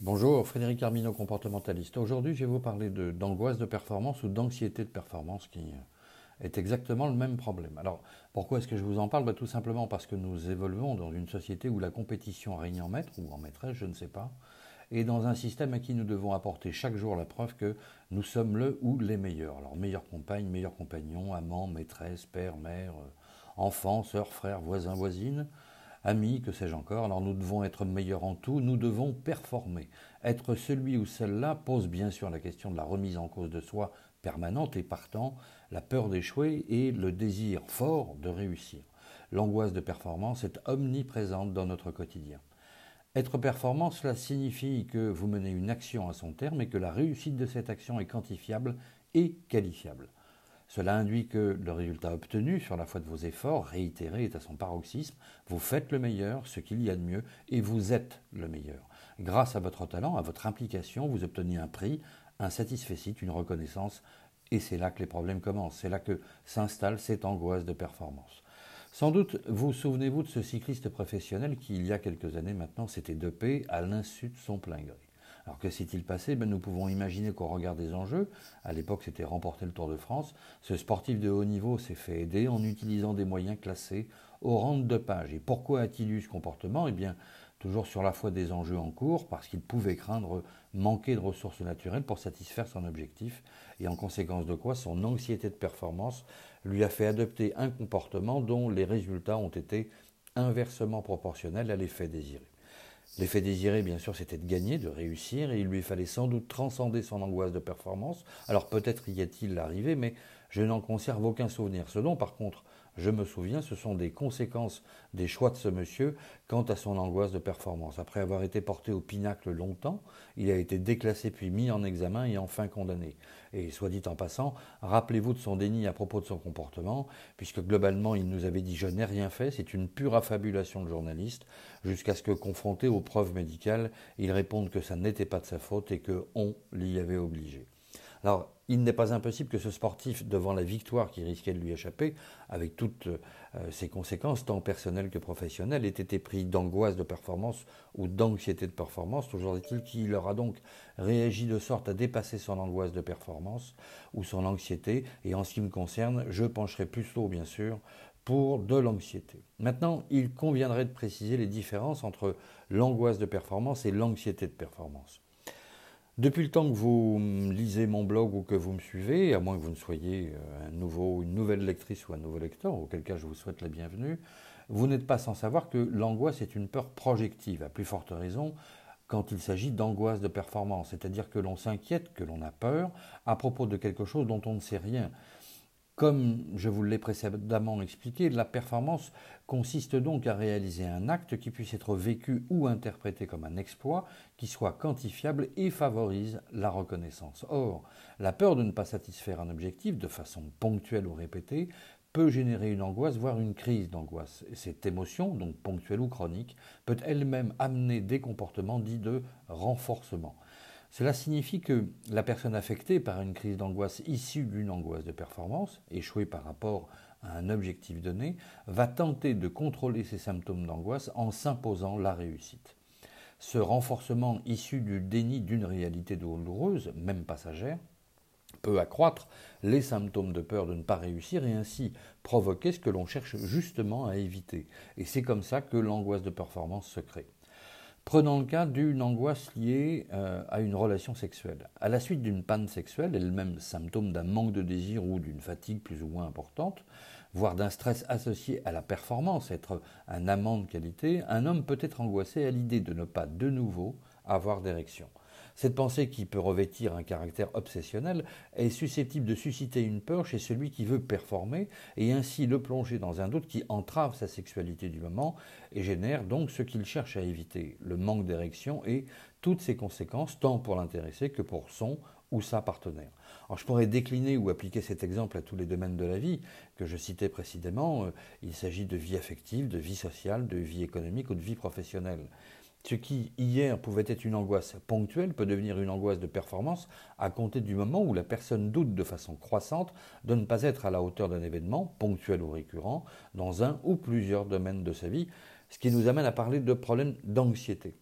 Bonjour, Frédéric Armino, comportementaliste. Aujourd'hui, je vais vous parler d'angoisse de, performance ou d'anxiété de performance qui euh, est exactement le même problème. Alors, pourquoi est-ce que je vous en parle? Bah, Tout simplement parce que nous évoluons dans une société où la compétition règne en maître ou en maîtresse, je ne sais pas, et dans un système à qui nous devons apporter chaque jour la preuve que nous sommes le ou les meilleurs. Alors, meilleure compagne, meilleur compagnon, amant, maîtresse, père, mère, euh, enfant, sœur, frère, voisin, voisine amis, que sais-je encore. Alors nous devons être meilleurs en tout, nous devons performer. Être celui ou celle-là pose bien sûr la question de la remise en cause de soi permanente et partant la peur d'échouer et le désir fort de réussir. L'angoisse de performance est omniprésente dans notre quotidien. Être performant, cela signifie que vous menez une action à son terme et que la réussite de cette action est quantifiable et qualifiable. Cela induit que le résultat obtenu sur la foi de vos efforts réitérés est à son paroxysme. Vous faites le meilleur, ce qu'il y a de mieux, et vous êtes le meilleur. Grâce à votre talent, à votre implication, vous obtenez un prix, un satisfecit, une reconnaissance, et c'est là que les problèmes commencent. C'est là que s'installe cette angoisse de performance. Sans doute vous souvenez-vous de ce cycliste professionnel qui, il y a quelques années maintenant, s'était dopé à l'insu de son plein gré. Alors que s'est-il passé? Ben, Nous pouvons imaginer qu'au regard des enjeux, à l'époque c'était remporter le Tour de France, ce sportif de haut niveau s'est fait aider en utilisant des moyens classés au rang de dopage. Et pourquoi a-t-il eu ce comportement? Eh bien, toujours sur la foi des enjeux en cours, parce qu'il pouvait craindre manquer de ressources naturelles pour satisfaire son objectif, et en conséquence de quoi son anxiété de performance lui a fait adopter un comportement dont les résultats ont été inversement proportionnels à l'effet désiré. L'effet désiré, bien sûr, c'était de gagner, de réussir, et il lui fallait sans doute transcender son angoisse de performance. Alors peut-être y est-il arrivé, mais je n'en conserve aucun souvenir. Ce dont, par contre, je me souviens, ce sont des conséquences des choix de ce monsieur quant à son angoisse de performance. Après avoir été porté au pinacle longtemps, il a été déclassé puis mis en examen et enfin condamné. Et soit dit en passant, rappelez-vous de son déni à propos de son comportement, puisque globalement il nous avait dit je n'ai rien fait, c'est une pure affabulation de journaliste, jusqu'à ce que confronté aux preuves médicales, il réponde que ça n'était pas de sa faute et qu'on l'y avait obligé. Alors, il n'est pas impossible que ce sportif, devant la victoire qui risquait de lui échapper, avec toutes euh, ses conséquences, tant personnelles que professionnelles, ait été pris d'angoisse de performance ou d'anxiété de performance. Toujours est-il qu'il aura donc réagi de sorte à dépasser son angoisse de performance ou son anxiété. Et en ce qui me concerne, je pencherai plutôt, bien sûr, pour de l'anxiété. Maintenant, il conviendrait de préciser les différences entre l'angoisse de performance et l'anxiété de performance. Depuis le temps que vous lisez mon blog ou que vous me suivez, à moins que vous ne soyez euh, un nouveau, une nouvelle lectrice ou un nouveau lecteur, auquel cas je vous souhaite la bienvenue, vous n'êtes pas sans savoir que l'angoisse est une peur projective, à plus forte raison quand il s'agit d'angoisse de performance, c'est-à-dire que l'on s'inquiète, que l'on a peur à propos de quelque chose dont on ne sait rien. Comme je vous l'ai précédemment expliqué, la performance consiste donc à réaliser un acte qui puisse être vécu ou interprété comme un exploit, qui soit quantifiable et favorise la reconnaissance. Or, la peur de ne pas satisfaire un objectif de façon ponctuelle ou répétée peut générer une angoisse, voire une crise d'angoisse. Cette émotion, donc ponctuelle ou chronique, peut elle-même amener des comportements dits de renforcement. Cela signifie que la personne affectée par une crise d'angoisse issue d'une angoisse de performance, échouée par rapport à un objectif donné, va tenter de contrôler ses symptômes d'angoisse en s'imposant la réussite. Ce renforcement issu du déni d'une réalité douloureuse, même passagère, peut accroître les symptômes de peur de ne pas réussir et ainsi provoquer ce que l'on cherche justement à éviter. Et c'est comme ça que l'angoisse de performance se crée. Prenons le cas d'une angoisse liée euh, à une relation sexuelle. À la suite d'une panne sexuelle, elle-même symptôme d'un manque de désir ou d'une fatigue plus ou moins importante, voire d'un stress associé à la performance, être un amant de qualité, un homme peut être angoissé à l'idée de ne pas de nouveau avoir d'érection. Cette pensée qui peut revêtir un caractère obsessionnel est susceptible de susciter une peur chez celui qui veut performer et ainsi le plonger dans un doute qui entrave sa sexualité du moment et génère donc ce qu'il cherche à éviter, le manque d'érection et toutes ses conséquences tant pour l'intéressé que pour son ou sa partenaire. Alors je pourrais décliner ou appliquer cet exemple à tous les domaines de la vie que je citais précédemment. Euh, il s'agit de vie affective, de vie sociale, de vie économique ou de vie professionnelle. Ce qui, hier, pouvait être une angoisse ponctuelle peut devenir une angoisse de performance à compter du moment où la personne doute de façon croissante de ne pas être à la hauteur d'un événement, ponctuel ou récurrent, dans un ou plusieurs domaines de sa vie, ce qui nous amène à parler de problèmes d'anxiété.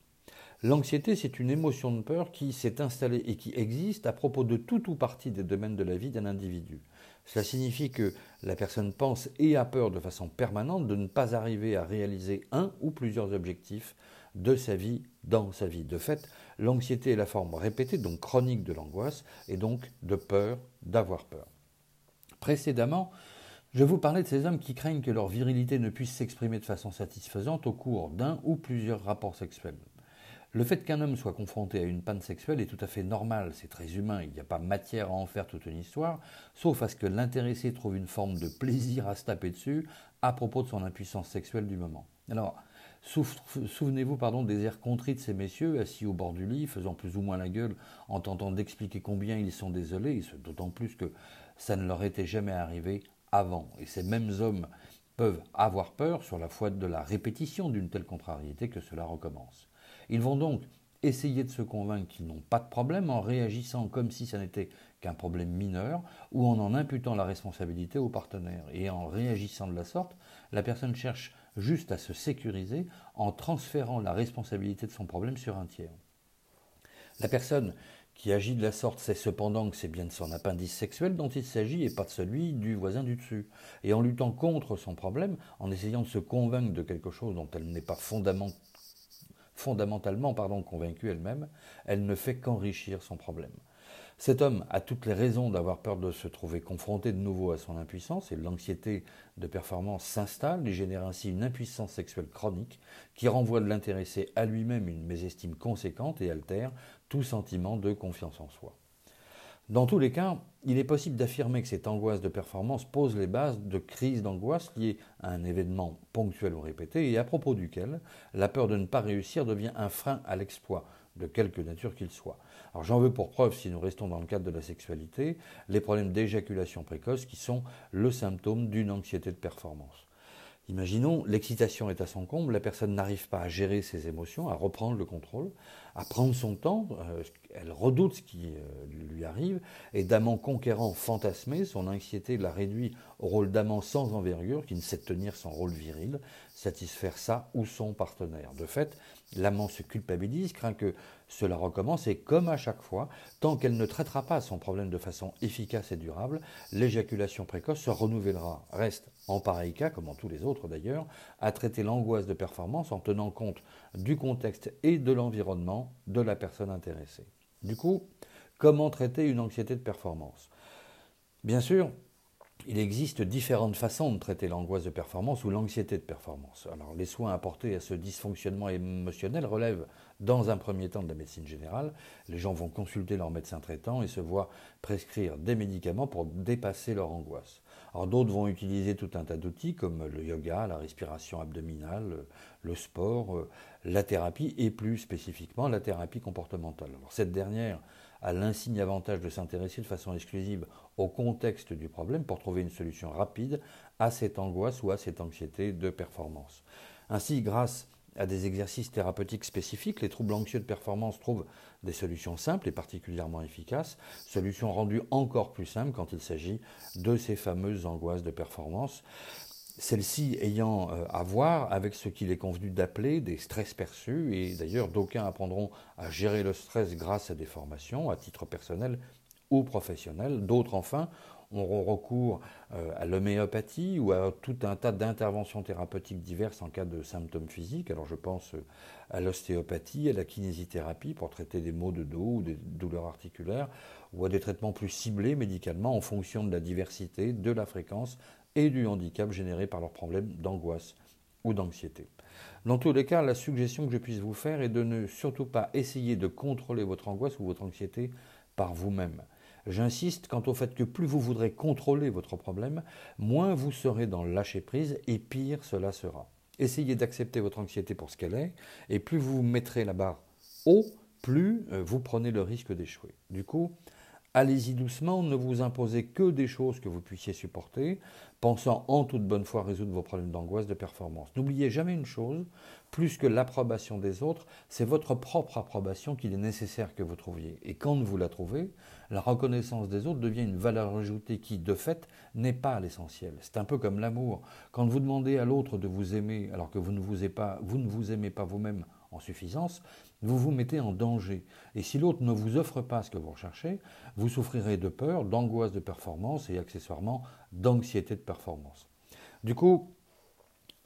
L'anxiété, c'est une émotion de peur qui s'est installée et qui existe à propos de tout ou partie des domaines de la vie d'un individu. Cela signifie que la personne pense et a peur de façon permanente de ne pas arriver à réaliser un ou plusieurs objectifs de sa vie dans sa vie. De fait, l'anxiété est la forme répétée, donc chronique de l'angoisse, et donc de peur d'avoir peur. Précédemment, je vous parlais de ces hommes qui craignent que leur virilité ne puisse s'exprimer de façon satisfaisante au cours d'un ou plusieurs rapports sexuels. Le fait qu'un homme soit confronté à une panne sexuelle est tout à fait normal, c'est très humain, il n'y a pas matière à en faire toute une histoire, sauf à ce que l'intéressé trouve une forme de plaisir à se taper dessus à propos de son impuissance sexuelle du moment. Alors, souvenez-vous pardon, des airs contrits de ces messieurs assis au bord du lit, faisant plus ou moins la gueule en tentant d'expliquer combien ils sont désolés, d'autant plus que ça ne leur était jamais arrivé avant. Et ces mêmes hommes peuvent avoir peur sur la foi de la répétition d'une telle contrariété que cela recommence. Ils vont donc essayer de se convaincre qu'ils n'ont pas de problème en réagissant comme si ça n'était qu'un problème mineur ou en en imputant la responsabilité au partenaire. Et en réagissant de la sorte, la personne cherche juste à se sécuriser en transférant la responsabilité de son problème sur un tiers. La personne qui agit de la sorte sait cependant que c'est bien de son appendice sexuel dont il s'agit et pas de celui du voisin du dessus. Et en luttant contre son problème, en essayant de se convaincre de quelque chose dont elle n'est pas fondamentalement convaincue elle-même, elle ne fait qu'enrichir son problème. Cet homme a toutes les raisons d'avoir peur de se trouver confronté de nouveau à son impuissance et l'anxiété de performance s'installe et génère ainsi une impuissance sexuelle chronique qui renvoie de l'intéressé à lui-même une mésestime conséquente et altère tout sentiment de confiance en soi. Dans tous les cas, il est possible d'affirmer que cette angoisse de performance pose les bases de crises d'angoisse liées à un événement ponctuel ou répété et à propos duquel la peur de ne pas réussir devient un frein à l'exploit, de quelque nature qu'il soit. Alors j'en veux pour preuve, si nous restons dans le cadre de la sexualité, les problèmes d'éjaculation précoce qui sont le symptôme d'une anxiété de performance. Imaginons, l'excitation est à son comble, la personne n'arrive pas à gérer ses émotions, à reprendre le contrôle, à prendre son temps, euh, elle redoute ce qui euh, lui arrive, et d'amant conquérant fantasmé, son anxiété la réduit au rôle d'amant sans envergure, qui ne sait tenir son rôle viril, satisfaire ça ou son partenaire. De fait, l'amant se culpabilise, craint que cela recommence, et comme à chaque fois, tant qu'elle ne traitera pas son problème de façon efficace et durable, l'éjaculation précoce se renouvellera. Reste, en pareil cas, comme en tous les autres d'ailleurs, à traiter l'angoisse de performance en tenant compte du contexte et de l'environnement de la personne intéressée. Du coup, comment traiter une anxiété de performance? Bien sûr, il existe différentes façons de traiter l'angoisse de performance ou l'anxiété de performance. Alors, les soins apportés à ce dysfonctionnement émotionnel relèvent dans un premier temps de la médecine générale. Les gens vont consulter leur médecin traitant et se voient prescrire des médicaments pour dépasser leur angoisse. Alors, d'autres vont utiliser tout un tas d'outils comme le yoga, la respiration abdominale, le sport, la thérapie et plus spécifiquement la thérapie comportementale. Cette dernière a l'insigne avantage de s'intéresser de façon exclusive au contexte du problème pour trouver une solution rapide à cette angoisse ou à cette anxiété de performance. Ainsi, grâce à des exercices thérapeutiques spécifiques, les troubles anxieux de performance trouvent des solutions simples et particulièrement efficaces, solutions rendues encore plus simples quand il s'agit de ces fameuses angoisses de performance celle-ci ayant euh, à voir avec ce qu'il est convenu d'appeler des stress perçus, et d'ailleurs d'aucuns apprendront à gérer le stress grâce à des formations, à titre personnel ou professionnel, d'autres enfin auront recours euh, à l'homéopathie ou à tout un tas d'interventions thérapeutiques diverses en cas de symptômes physiques. Alors je pense euh, à l'ostéopathie, à la kinésithérapie pour traiter des maux de dos ou des douleurs articulaires, ou à des traitements plus ciblés médicalement en fonction de la diversité, de la fréquence et du handicap généré par leurs problèmes d'angoisse ou d'anxiété. Dans tous les cas, la suggestion que je puisse vous faire est de ne surtout pas essayer de contrôler votre angoisse ou votre anxiété par vous-même. J'insiste quant au fait que plus vous voudrez contrôler votre problème, moins vous serez dans le lâcher-prise et pire cela sera. Essayez d'accepter votre anxiété pour ce qu'elle est, et plus vous mettrez la barre haut, plus euh, vous prenez le risque d'échouer. Du coup, Allez-y doucement, ne vous imposez que des choses que vous puissiez supporter, pensant en toute bonne foi résoudre vos problèmes d'angoisse de performance. N'oubliez jamais une chose, plus que l'approbation des autres, c'est votre propre approbation qu'il est nécessaire que vous trouviez. Et quand vous la trouvez, la reconnaissance des autres devient une valeur ajoutée qui, de fait, n'est pas l'essentiel. C'est un peu comme l'amour. Quand vous demandez à l'autre de vous aimer alors que vous ne vous aimez pas, vous ne vous aimez pas vous-même en suffisance, vous vous mettez en danger. Et si l'autre ne vous offre pas ce que vous recherchez, vous souffrirez de peur, d'angoisse de performance et accessoirement d'anxiété de performance. Du coup,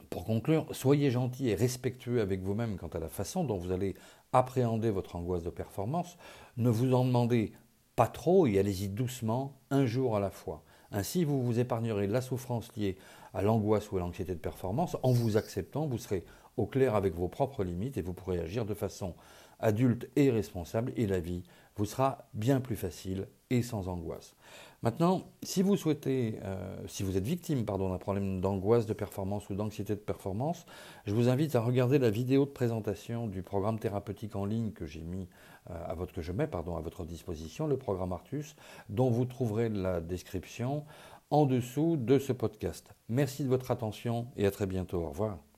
pour conclure, soyez gentil et respectueux avec vous-même quant à la façon dont vous allez appréhender votre angoisse de performance. Ne vous en demandez pas trop et allez-y doucement, un jour à la fois. Ainsi, vous vous épargnerez la souffrance liée à l'angoisse ou à l'anxiété de performance. En vous acceptant, vous serez au clair avec vos propres limites et vous pourrez agir de façon adulte et responsable et la vie vous sera bien plus facile et sans angoisse. Maintenant, si vous souhaitez, euh, si vous êtes victime d'un problème d'angoisse de performance ou d'anxiété de performance, je vous invite à regarder la vidéo de présentation du programme thérapeutique en ligne que j'ai mis euh, à votre, je mets à votre disposition, le programme Artus, dont vous trouverez la description en dessous de ce podcast. Merci de votre attention et à très bientôt. Au revoir.